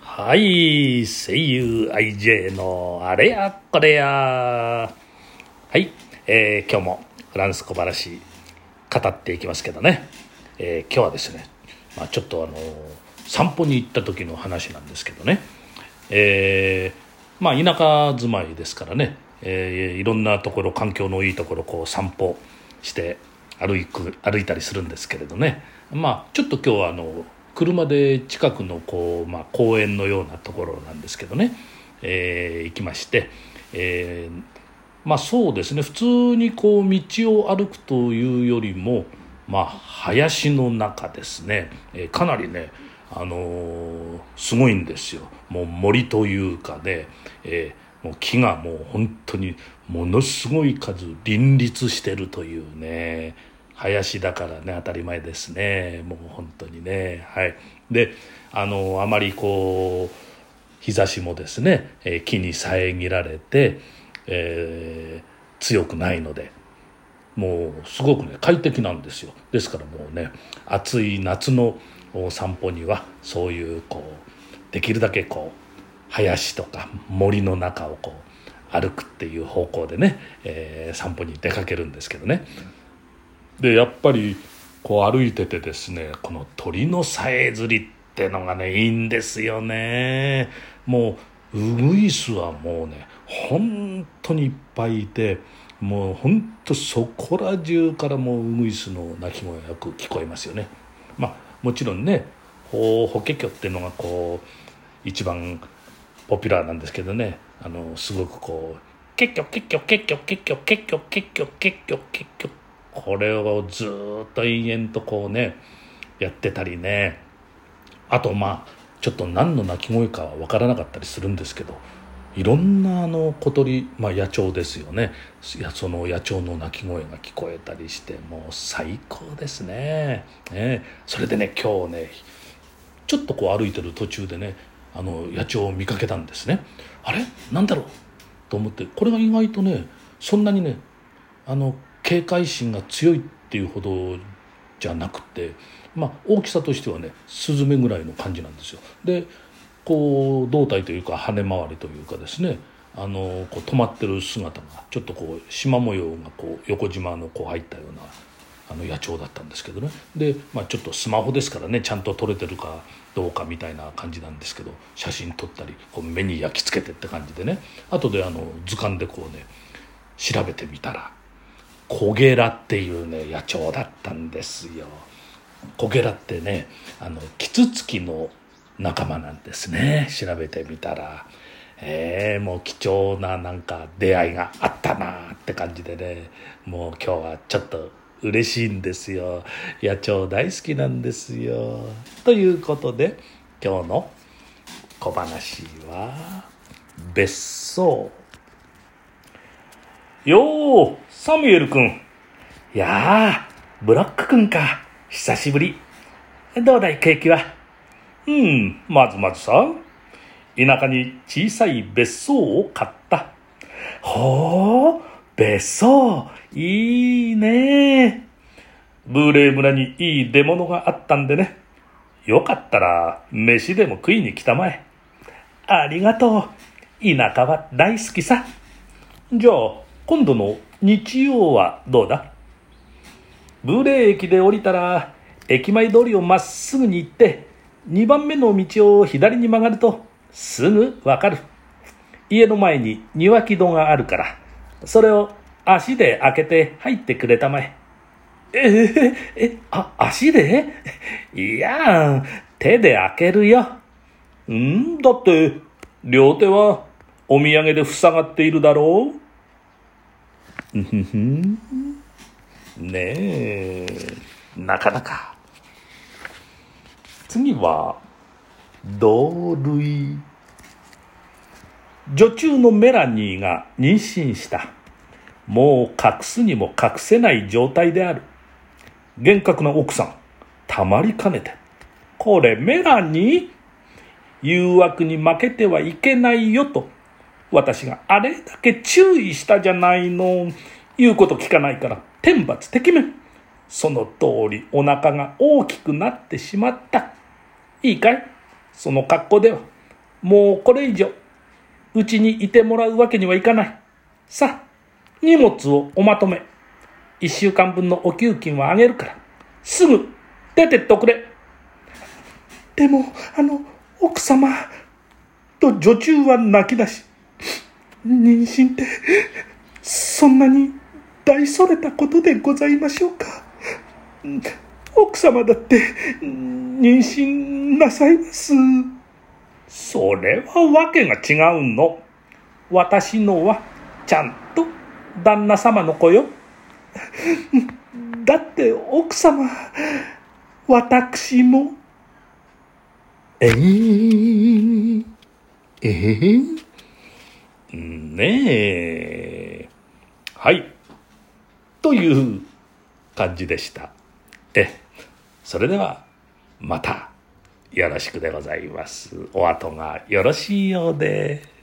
はい声優 IJ のあれやこれや。はい、えー今日もフランス小話語っていきますけどね、えー今日はですね、まあ、ちょっとあの散歩に行った時の話なんですけどね。えーまあ田舎住まいですからね、えーいろんなところ環境のいいところこう散歩して歩く歩いたりするんですけれどね。まあちょっと今日はあの車で近くのこう、まあ、公園のようなところなんですけどね、えー行きまして、えーまあそうですね。普通にこう道を歩くというよりもまあ林の中ですね、えーかなりねあのーすごいんですよ。もう森というかね、えーもう木がもう本当にものすごい数林立してるというね。林だからね当たり前ですね。もう本当にね。はい。であのあまりこう日差しもですね、え木に遮られて、えー強くないのでもうすごくね快適なんですよ。ですからもうね暑い夏のお散歩にはそういうこうできるだけこう林とか森の中をこう歩くっていう方向でね、えー散歩に出かけるんですけどね。でやっぱりこう歩いててですねこの鳥のさえずりってのがねいいんですよね。もうウグイスはもうね本当にいっぱいいてもう本当そこら中からもうウグイスの鳴き声がよく聞こえますよね。まあもちろんねホホケキョっていうのがこう一番ポピュラーなんですけどね。あのすごくこう「ケッキョケッキョケッキョケッキョケッキョケッキョケッキョケッキョ」これをずっと延々とこうねやってたりね。あとまあちょっと何の鳴き声かは分からなかったりするんですけどいろんなあの小鳥、まあ、野鳥ですよね。いやその野鳥の鳴き声が聞こえたりしてもう最高ですね。ね。それでね今日ねちょっとこう歩いてる途中でねあの野鳥を見かけたんですね。あれ？なんだろう？と思ってこれが意外とねそんなにねあの警戒心が強いっていうほどじゃなくてまあ大きさとしてはねスズメぐらいの感じなんですよ。でこう胴体というか羽回りというかですねあのこう止まってる姿がちょっとこう縞模様がこう横縞のこう入ったようなあの野鳥だったんですけどねで、まあ、ちょっとスマホですからねちゃんと撮れてるかどうかみたいな感じなんですけど写真撮ったりこう目に焼き付けてって感じでね後であの図鑑でこうね調べてみたらコゲラっていうね野鳥だったんですよ。コゲラってねあのキツツキの仲間なんですね調べてみたら。えー、もう貴重ななんか出会いがあったなって感じでねもう今日はちょっと嬉しいんですよ。野鳥大好きなんですよ。ということで今日の小話は別荘。よーサミュエル君。いやーブロック君か。久しぶり。どうだいケーキは？うんまずまずさ田舎に小さい別荘を買った。ほう、別荘、いいね。ブーレイ村にいい出物があったんでね。よかったら、飯でも食いに来たまえ。ありがとう。田舎は大好きさ。じゃあ、今度の日曜はどうだ？ブーレイ駅で降りたら、駅前通りをまっすぐに行って、2番目の道を左に曲がると、すぐわかる。家の前に庭木戸があるから、それを足で開けて入ってくれたまえ。えーえ、あ、足で？いや手で開けるよ。んだって、両手はお土産で塞がっているだろう。んふふんねえ、なかなか。次は、同類。女中のメラニーが妊娠した。もう隠すにも隠せない状態である。厳格な奥さん、たまりかねて。これメラニー誘惑に負けてはいけないよと。私があれだけ注意したじゃないの。言うこと聞かないから、天罰てきめん。その通りお腹が大きくなってしまった。いいかい？その格好では。もうこれ以上、うちにいてもらうわけにはいかない。さあ、荷物をおまとめ。一週間分のお給金はあげるから。すぐ出てっておくれ。でも、あの、奥様、と女中は泣き出し、妊娠って、そんなに大それたことでございましょうか。奥様だって妊娠なさいます。それはわけが違うの。私のはちゃんと旦那様の子よ。だって奥様、私も。えー、えー、ねえ。はい。という感じでした。え、それではまたよろしくでございます。お後がよろしいようで。